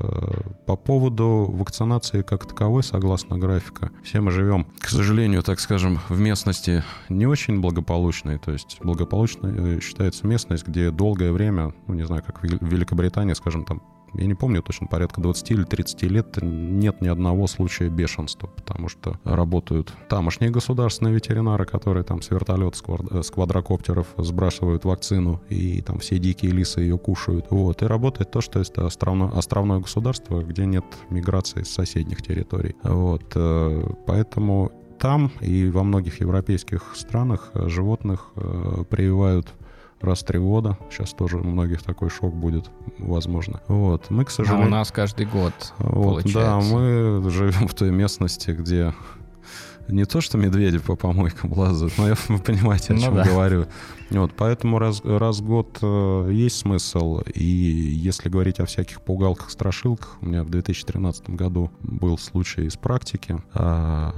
по поводу вакцинации как таковой, согласно графика, все мы живем, к сожалению, так скажем, в местности не очень благополучной. То есть благополучной считается местность, где долгое время, ну, не знаю, как в Великобритании, скажем, там я не помню точно, порядка 20 или 30 лет нет ни одного случая бешенства, потому что работают тамошние государственные ветеринары, которые там с вертолета, с квадрокоптеров сбрасывают вакцину, и там все дикие лисы ее кушают. Вот. И работает то, что это островное, островное государство, где нет миграции с соседних территорий. Вот. Э, поэтому там и во многих европейских странах животных прививают раз три года. Сейчас тоже у многих такой шок будет, возможно. Вот. Мы, к сожалению... А у нас каждый год, вот, получается. Да, мы живем в той местности, где не то, что медведи по помойкам лазают, но я, вы понимаете, о чем ну, да. говорю. Вот, поэтому раз, раз в год э, есть смысл. И если говорить о всяких пугалках, страшилках, у меня в 2013 году был случай из практики. Э,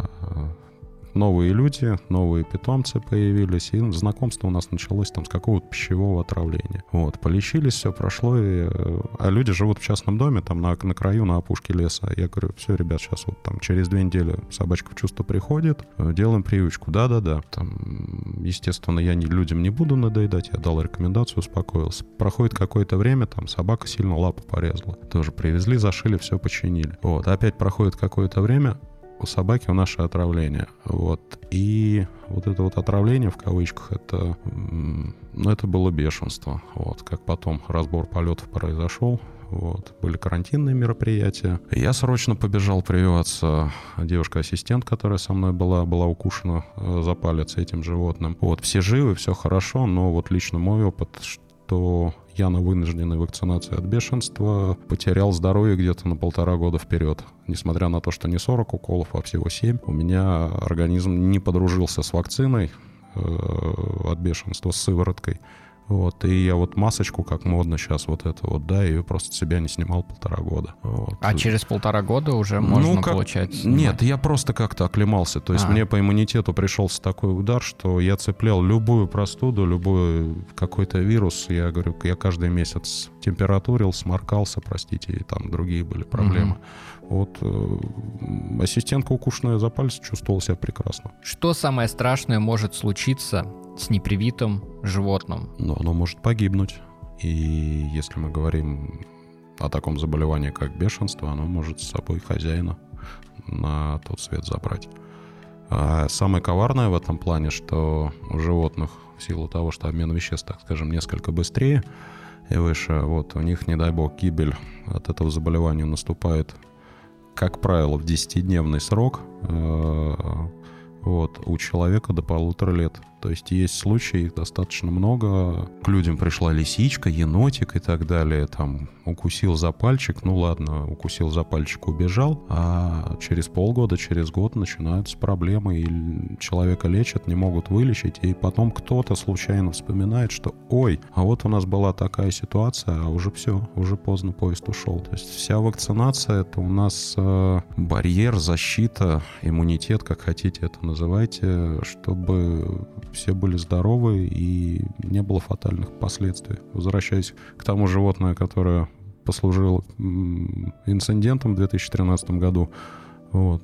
новые люди, новые питомцы появились, и знакомство у нас началось там с какого-то пищевого отравления. Вот, полечились, все прошло, и, э, а люди живут в частном доме, там на, на краю, на опушке леса. Я говорю, все, ребят, сейчас вот там через две недели собачка в чувство приходит, э, делаем привычку. Да-да-да. Там, естественно, я не, людям не буду надоедать, я дал рекомендацию, успокоился. Проходит какое-то время, там собака сильно лапу порезала. Тоже привезли, зашили, все починили. Вот, опять проходит какое-то время, у собаки у нашей отравление. Вот. И вот это вот отравление в кавычках, это, ну, это было бешенство. Вот. Как потом разбор полетов произошел, вот. Были карантинные мероприятия. Я срочно побежал прививаться. Девушка-ассистент, которая со мной была, была укушена э, за палец этим животным. Вот. Все живы, все хорошо, но вот лично мой опыт, что я на вынужденной вакцинации от бешенства потерял здоровье где-то на полтора года вперед. Несмотря на то, что не 40 уколов, а всего 7, у меня организм не подружился с вакциной э, от бешенства, с сывороткой. Вот, и я вот масочку, как модно сейчас, вот это вот, да, ее просто себя не снимал полтора года. Вот. А через полтора года уже ну, можно ну, как... получать? Снимать? Нет, я просто как-то оклемался. То есть а. мне по иммунитету пришелся такой удар, что я цеплял любую простуду, любой какой-то вирус. Я говорю, я каждый месяц температурил, сморкался, простите, и там другие были проблемы. Угу. Вот э, ассистентка укушенная за палец чувствовал себя прекрасно. Что самое страшное может случиться с непривитым животным. Но оно может погибнуть. И если мы говорим о таком заболевании, как бешенство, оно может с собой хозяина на тот свет забрать. А самое коварное в этом плане, что у животных в силу того, что обмен веществ, так скажем, несколько быстрее и выше, вот у них, не дай бог, гибель от этого заболевания наступает, как правило, в 10-дневный срок, э, вот, у человека до полутора лет. То есть есть случаи, их достаточно много. К людям пришла лисичка, енотик и так далее. Там укусил за пальчик, ну ладно, укусил за пальчик, убежал. А через полгода, через год начинаются проблемы, и человека лечат, не могут вылечить. И потом кто-то случайно вспоминает, что ой, а вот у нас была такая ситуация, а уже все, уже поздно поезд ушел. То есть вся вакцинация это у нас э, барьер, защита, иммунитет, как хотите это называйте, чтобы все были здоровы и не было фатальных последствий. Возвращаясь к тому животное, которое послужило инцидентом в 2013 году, вот.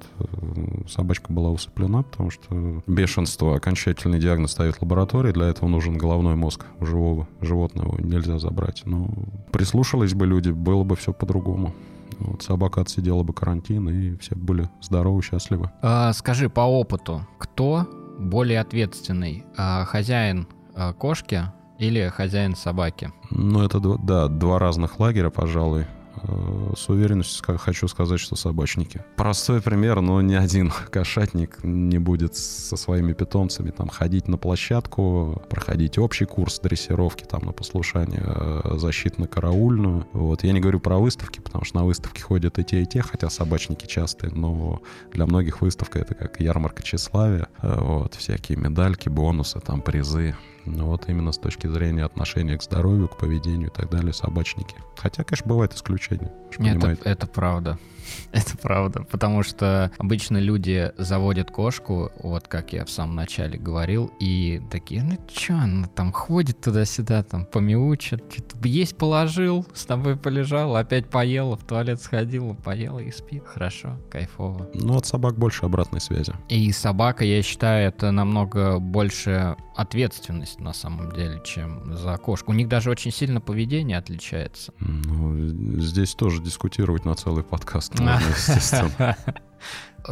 Собачка была усыплена, потому что бешенство, окончательный диагноз ставит лаборатория, для этого нужен головной мозг у живого животного, нельзя забрать. Но прислушались бы люди, было бы все по-другому. Вот, собака отсидела бы карантин, и все были здоровы, счастливы. А, скажи, по опыту, кто более ответственный? А, хозяин а, кошки или хозяин собаки? Ну, это, да, два разных лагеря, пожалуй. Э, с уверенностью хочу сказать, что собачники. Простой пример, но ни один кошатник не будет со своими питомцами там ходить на площадку, проходить общий курс дрессировки там на послушание, э, защитно-караульную. Вот. Я не говорю про выставки, потому что на выставке ходят и те, и те, хотя собачники частые, но для многих выставка это как ярмарка тщеславия. Э, вот. Всякие медальки, бонусы, там призы. Ну вот именно с точки зрения отношения к здоровью, к поведению и так далее, собачники. Хотя, конечно, бывают исключения. Это, это правда. Это правда, потому что обычно люди заводят кошку, вот как я в самом начале говорил, и такие, ну чё, она там ходит туда-сюда, там помяучит, есть положил, с тобой полежал, опять поела, в туалет сходила, поела и спит. Хорошо, кайфово. Ну, от собак больше обратной связи. И собака, я считаю, это намного больше ответственность на самом деле, чем за кошку. У них даже очень сильно поведение отличается. Ну, здесь тоже дискутировать на целый подкаст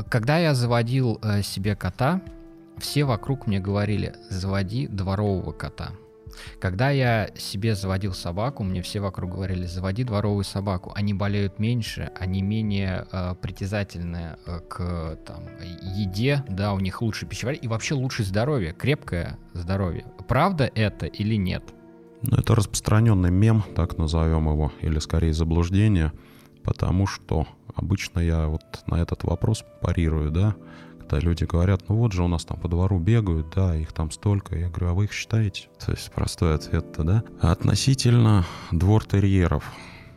Когда я заводил э, себе кота, все вокруг мне говорили, заводи дворового кота. Когда я себе заводил собаку, мне все вокруг говорили, заводи дворовую собаку. Они болеют меньше, они менее э, притязательны э, к там, еде, да, у них лучше пищеварение и вообще лучше здоровье, крепкое здоровье. Правда это или нет? Ну, это распространенный мем, так назовем его, или скорее заблуждение, потому что обычно я вот на этот вопрос парирую, да, когда люди говорят, ну вот же у нас там по двору бегают, да, их там столько. Я говорю, а вы их считаете? То есть простой ответ-то, да? Относительно двор терьеров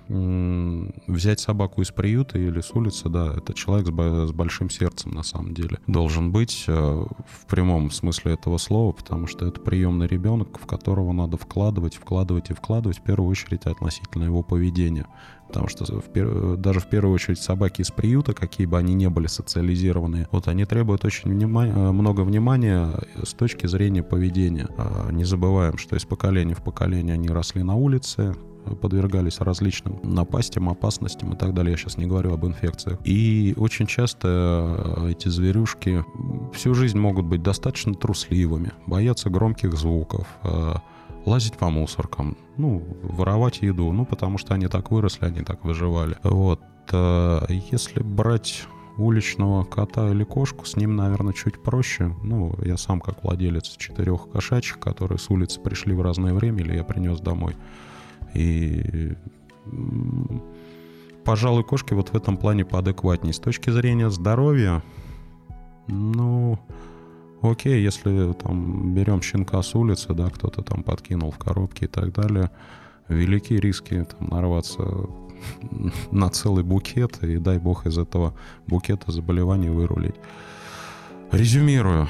взять собаку из приюта или с улицы, да, это человек с, большим сердцем на самом деле должен быть э, в прямом смысле этого слова, потому что это приемный ребенок, в которого надо вкладывать, вкладывать и вкладывать в первую очередь относительно его поведения. Потому что в, даже в первую очередь собаки из приюта, какие бы они ни были социализированные, вот они требуют очень внима- э, много внимания с точки зрения поведения. А, не забываем, что из поколения в поколение они росли на улице, подвергались различным напастям, опасностям и так далее. Я сейчас не говорю об инфекциях. И очень часто э, эти зверюшки всю жизнь могут быть достаточно трусливыми, боятся громких звуков, э, лазить по мусоркам, ну, воровать еду, ну, потому что они так выросли, они так выживали. Вот. Э, если брать уличного кота или кошку, с ним, наверное, чуть проще. Ну, я сам как владелец четырех кошачьих, которые с улицы пришли в разное время, или я принес домой. И, пожалуй, кошки вот в этом плане поадекватнее. С точки зрения здоровья, ну, окей, если там берем щенка с улицы, да, кто-то там подкинул в коробке и так далее, велики риски там нарваться на целый букет, и дай бог из этого букета заболеваний вырулить. Резюмирую.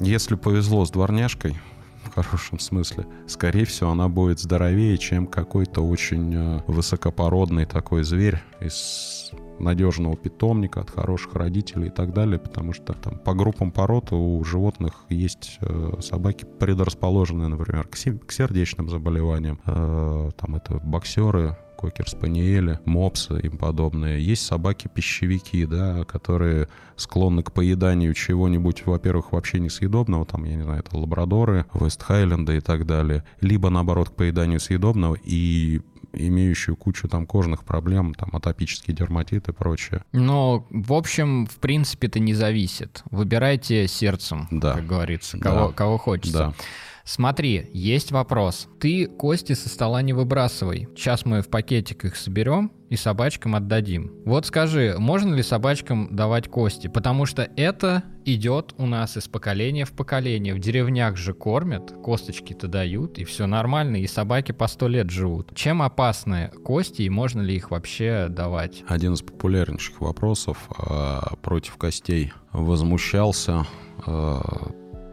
Если повезло с дворняжкой, в хорошем смысле, скорее всего, она будет здоровее, чем какой-то очень э, высокопородный такой зверь из надежного питомника, от хороших родителей и так далее, потому что там по группам пород у животных есть э, собаки предрасположенные, например, к, к сердечным заболеваниям. Э, там это боксеры, кокер-спаниели, мопсы и подобные. Есть собаки-пищевики, да, которые склонны к поеданию чего-нибудь, во-первых, вообще несъедобного, там, я не знаю, это лабрадоры, Вест-Хайленды и так далее, либо, наоборот, к поеданию съедобного и имеющую кучу там кожных проблем, там атопический дерматит и прочее. Но, в общем, в принципе, это не зависит. Выбирайте сердцем, да. как говорится, кого, да. кого хочется. Да. Смотри, есть вопрос. Ты кости со стола не выбрасывай. Сейчас мы в пакетик их соберем и собачкам отдадим. Вот скажи, можно ли собачкам давать кости? Потому что это идет у нас из поколения в поколение. В деревнях же кормят, косточки-то дают, и все нормально, и собаки по сто лет живут. Чем опасны кости и можно ли их вообще давать? Один из популярнейших вопросов э, против костей возмущался э,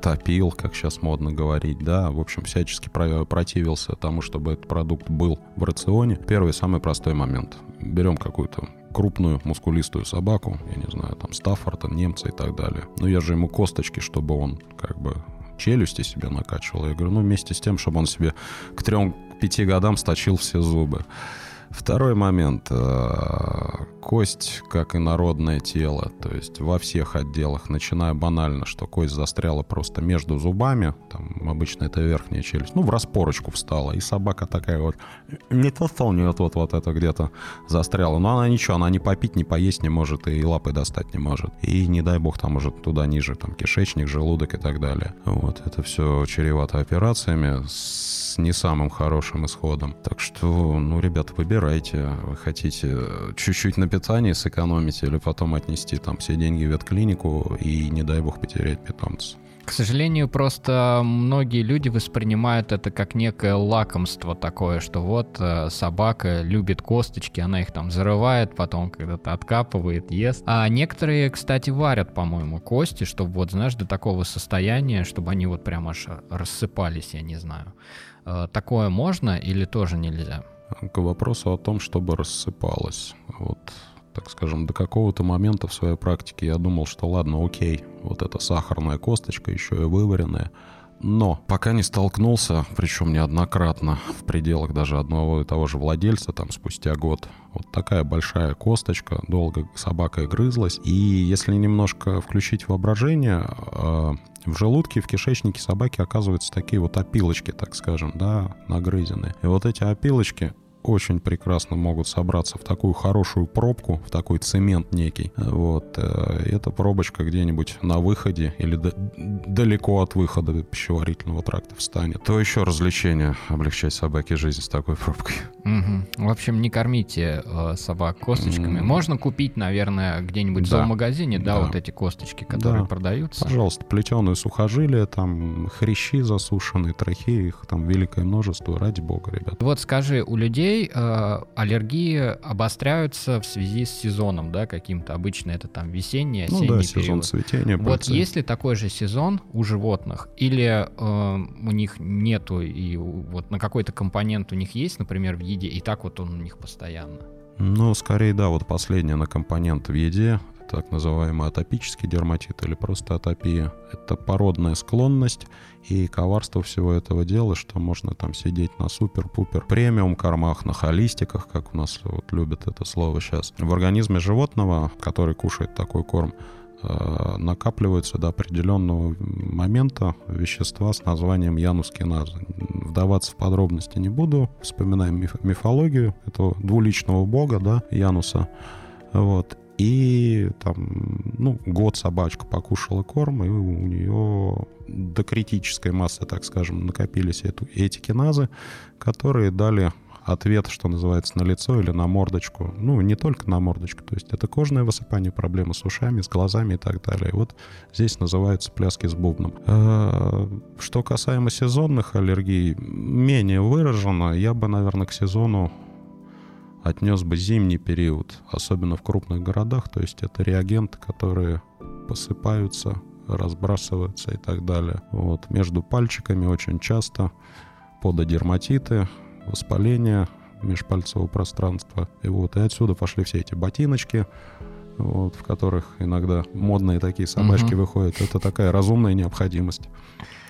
топил, как сейчас модно говорить, да, в общем, всячески противился тому, чтобы этот продукт был в рационе. Первый самый простой момент. Берем какую-то крупную мускулистую собаку, я не знаю, там Стаффорда, немца и так далее. Но я же ему косточки, чтобы он как бы челюсти себе накачивал. Я говорю, ну вместе с тем, чтобы он себе к трем-пяти годам сточил все зубы. Второй момент. Э, кость, как и народное тело, то есть во всех отделах, начиная банально, что кость застряла просто между зубами, там обычно это верхняя челюсть, ну, в распорочку встала, и собака такая вот, не то, что у нее вот, вот это где-то застряла, но она ничего, она не попить, не поесть не может, и лапы достать не может. И не дай бог там может туда ниже, там кишечник, желудок и так далее. Вот, это все чревато операциями с не самым хорошим исходом. Так что, ну, ребята, выбирайте. Вы хотите чуть-чуть на питании сэкономить или потом отнести там все деньги в ветклинику и, не дай бог, потерять питомца. К сожалению, просто многие люди воспринимают это как некое лакомство такое, что вот э, собака любит косточки, она их там зарывает, потом когда-то откапывает, ест. А некоторые, кстати, варят, по-моему, кости, чтобы вот, знаешь, до такого состояния, чтобы они вот прям аж рассыпались, я не знаю. Э, такое можно или тоже нельзя? К вопросу о том, чтобы рассыпалось. Вот так скажем, до какого-то момента в своей практике я думал, что ладно, окей, вот эта сахарная косточка, еще и вываренная, Но пока не столкнулся, причем неоднократно, в пределах даже одного и того же владельца, там спустя год, вот такая большая косточка, долго собака грызлась. И если немножко включить воображение, а, в желудке, в кишечнике собаки оказываются такие вот опилочки, так скажем, да, нагрызенные. И вот эти опилочки очень прекрасно могут собраться в такую хорошую пробку, в такой цемент некий. Вот. Э, эта пробочка где-нибудь на выходе или далеко от выхода пищеварительного тракта встанет. То еще развлечение облегчать собаке жизнь с такой пробкой. Угу. В общем, не кормите э, собак косточками. Mm. Можно купить, наверное, где-нибудь да. в зоомагазине, да, да, вот эти косточки, которые да. продаются. Пожалуйста, плетеные сухожилия, там хрящи засушенные, трахеи, их там великое множество, ради бога, ребят. Вот скажи, у людей людей э, аллергии обостряются в связи с сезоном, да, каким-то. Обычно это там весенний, осенний ну, да, период. сезон цветения. Вот пыльцы. есть ли такой же сезон у животных? Или э, у них нету, и вот на какой-то компонент у них есть, например, в еде, и так вот он у них постоянно? Ну, скорее, да, вот последнее на компонент в еде так называемый атопический дерматит или просто атопия. Это породная склонность и коварство всего этого дела, что можно там сидеть на супер-пупер премиум кормах, на холистиках, как у нас вот любят это слово сейчас. В организме животного, который кушает такой корм, э, накапливаются до определенного момента вещества с названием янускиназа. Вдаваться в подробности не буду. Вспоминаем миф мифологию этого двуличного бога, да, Януса. Вот. И там, ну, год собачка покушала корм, и у нее до критической массы, так скажем, накопились эту, эти киназы, которые дали ответ, что называется, на лицо или на мордочку. Ну, не только на мордочку. То есть это кожное высыпание, проблемы с ушами, с глазами и так далее. Вот здесь называются пляски с бубном. А, что касаемо сезонных аллергий, менее выражено. Я бы, наверное, к сезону отнес бы зимний период, особенно в крупных городах, то есть это реагенты, которые посыпаются, разбрасываются и так далее. Вот. Между пальчиками очень часто пододерматиты, воспаление межпальцевого пространства. И вот и отсюда пошли все эти ботиночки, вот, в которых иногда модные такие собачки угу. выходят. Это такая разумная необходимость.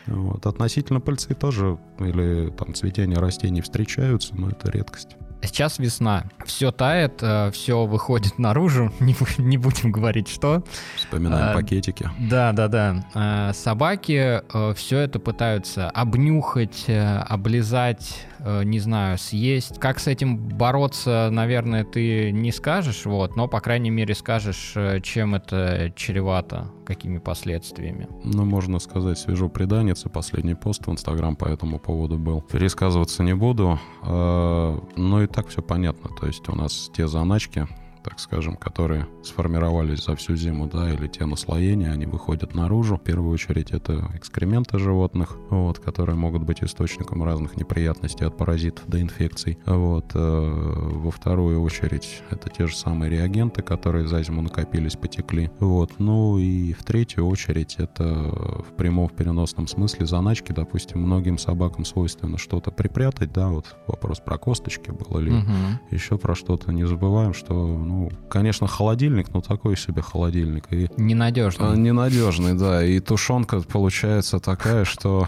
Вот. Относительно пыльцы тоже или там цветения растений встречаются, но это редкость. Сейчас весна, все тает, э, все выходит наружу, не, не будем говорить что. Вспоминаем а, пакетики. Да, да, да. А, собаки все это пытаются обнюхать, облизать, не знаю, съесть. Как с этим бороться, наверное, ты не скажешь, вот, но, по крайней мере, скажешь, чем это чревато, какими последствиями. Ну, можно сказать, свежо преданница, последний пост в Инстаграм по этому поводу был. Пересказываться не буду, а, но и так все понятно. То есть у нас те заначки, так скажем, которые сформировались за всю зиму, да, или те наслоения, они выходят наружу. В первую очередь это экскременты животных, вот, которые могут быть источником разных неприятностей от паразитов до инфекций. Вот. Э, во вторую очередь это те же самые реагенты, которые за зиму накопились, потекли. Вот. Ну и в третью очередь это в прямом, в переносном смысле заначки, допустим, многим собакам свойственно что-то припрятать, да, вот вопрос про косточки был или угу. еще про что-то. Не забываем, что ну, ну, конечно, холодильник, но такой себе холодильник. И, ненадежный. А, ненадежный, да. И тушенка получается такая, что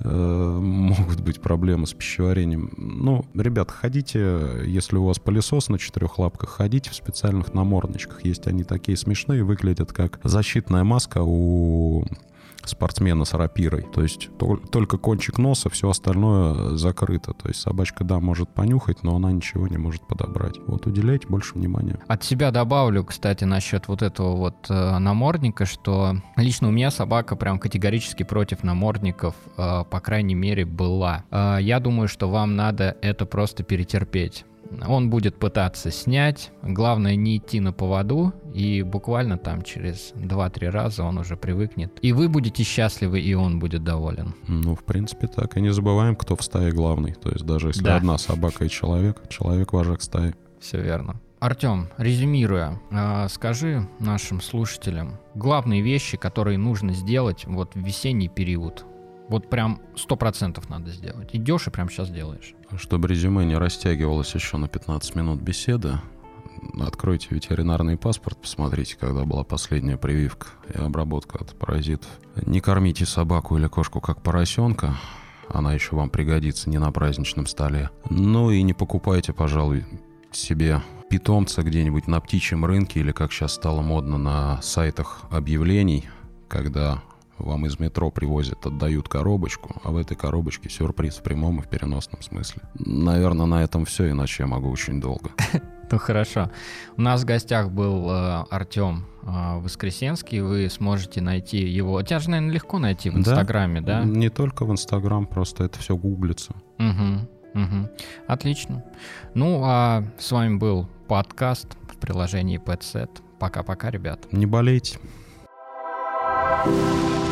э, могут быть проблемы с пищеварением. Ну, ребят, ходите, если у вас пылесос на четырех лапках, ходите в специальных намордничках. Есть они такие смешные, выглядят как защитная маска у спортсмена с рапирой. То есть только кончик носа, все остальное закрыто. То есть собачка, да, может понюхать, но она ничего не может подобрать. Вот уделяйте больше внимания. От себя добавлю, кстати, насчет вот этого вот э, намордника, что лично у меня собака прям категорически против намордников, э, по крайней мере, была. Э, я думаю, что вам надо это просто перетерпеть. Он будет пытаться снять. Главное не идти на поводу. И буквально там через 2-3 раза он уже привыкнет. И вы будете счастливы, и он будет доволен. Ну, в принципе, так. И не забываем, кто в стае главный. То есть даже если да. одна собака и человек, человек вожак стаи. Все верно. Артем, резюмируя, а, скажи нашим слушателям главные вещи, которые нужно сделать вот в весенний период вот прям сто процентов надо сделать. Идешь и прям сейчас делаешь. Чтобы резюме не растягивалось еще на 15 минут беседы, Откройте ветеринарный паспорт, посмотрите, когда была последняя прививка и обработка от паразитов. Не кормите собаку или кошку как поросенка, она еще вам пригодится не на праздничном столе. Ну и не покупайте, пожалуй, себе питомца где-нибудь на птичьем рынке или, как сейчас стало модно, на сайтах объявлений, когда вам из метро привозят, отдают коробочку, а в этой коробочке сюрприз в прямом и в переносном смысле. Наверное, на этом все, иначе я могу очень долго. Ну хорошо. У нас в гостях был э, Артем э, Воскресенский. Вы сможете найти его. Тебя же, наверное, легко найти в Инстаграме, да? да? Не только в Инстаграм, просто это все гуглится. Угу, угу. Отлично. Ну, а с вами был подкаст в приложении PetSet. Пока-пока, ребят. Не болейте. thank you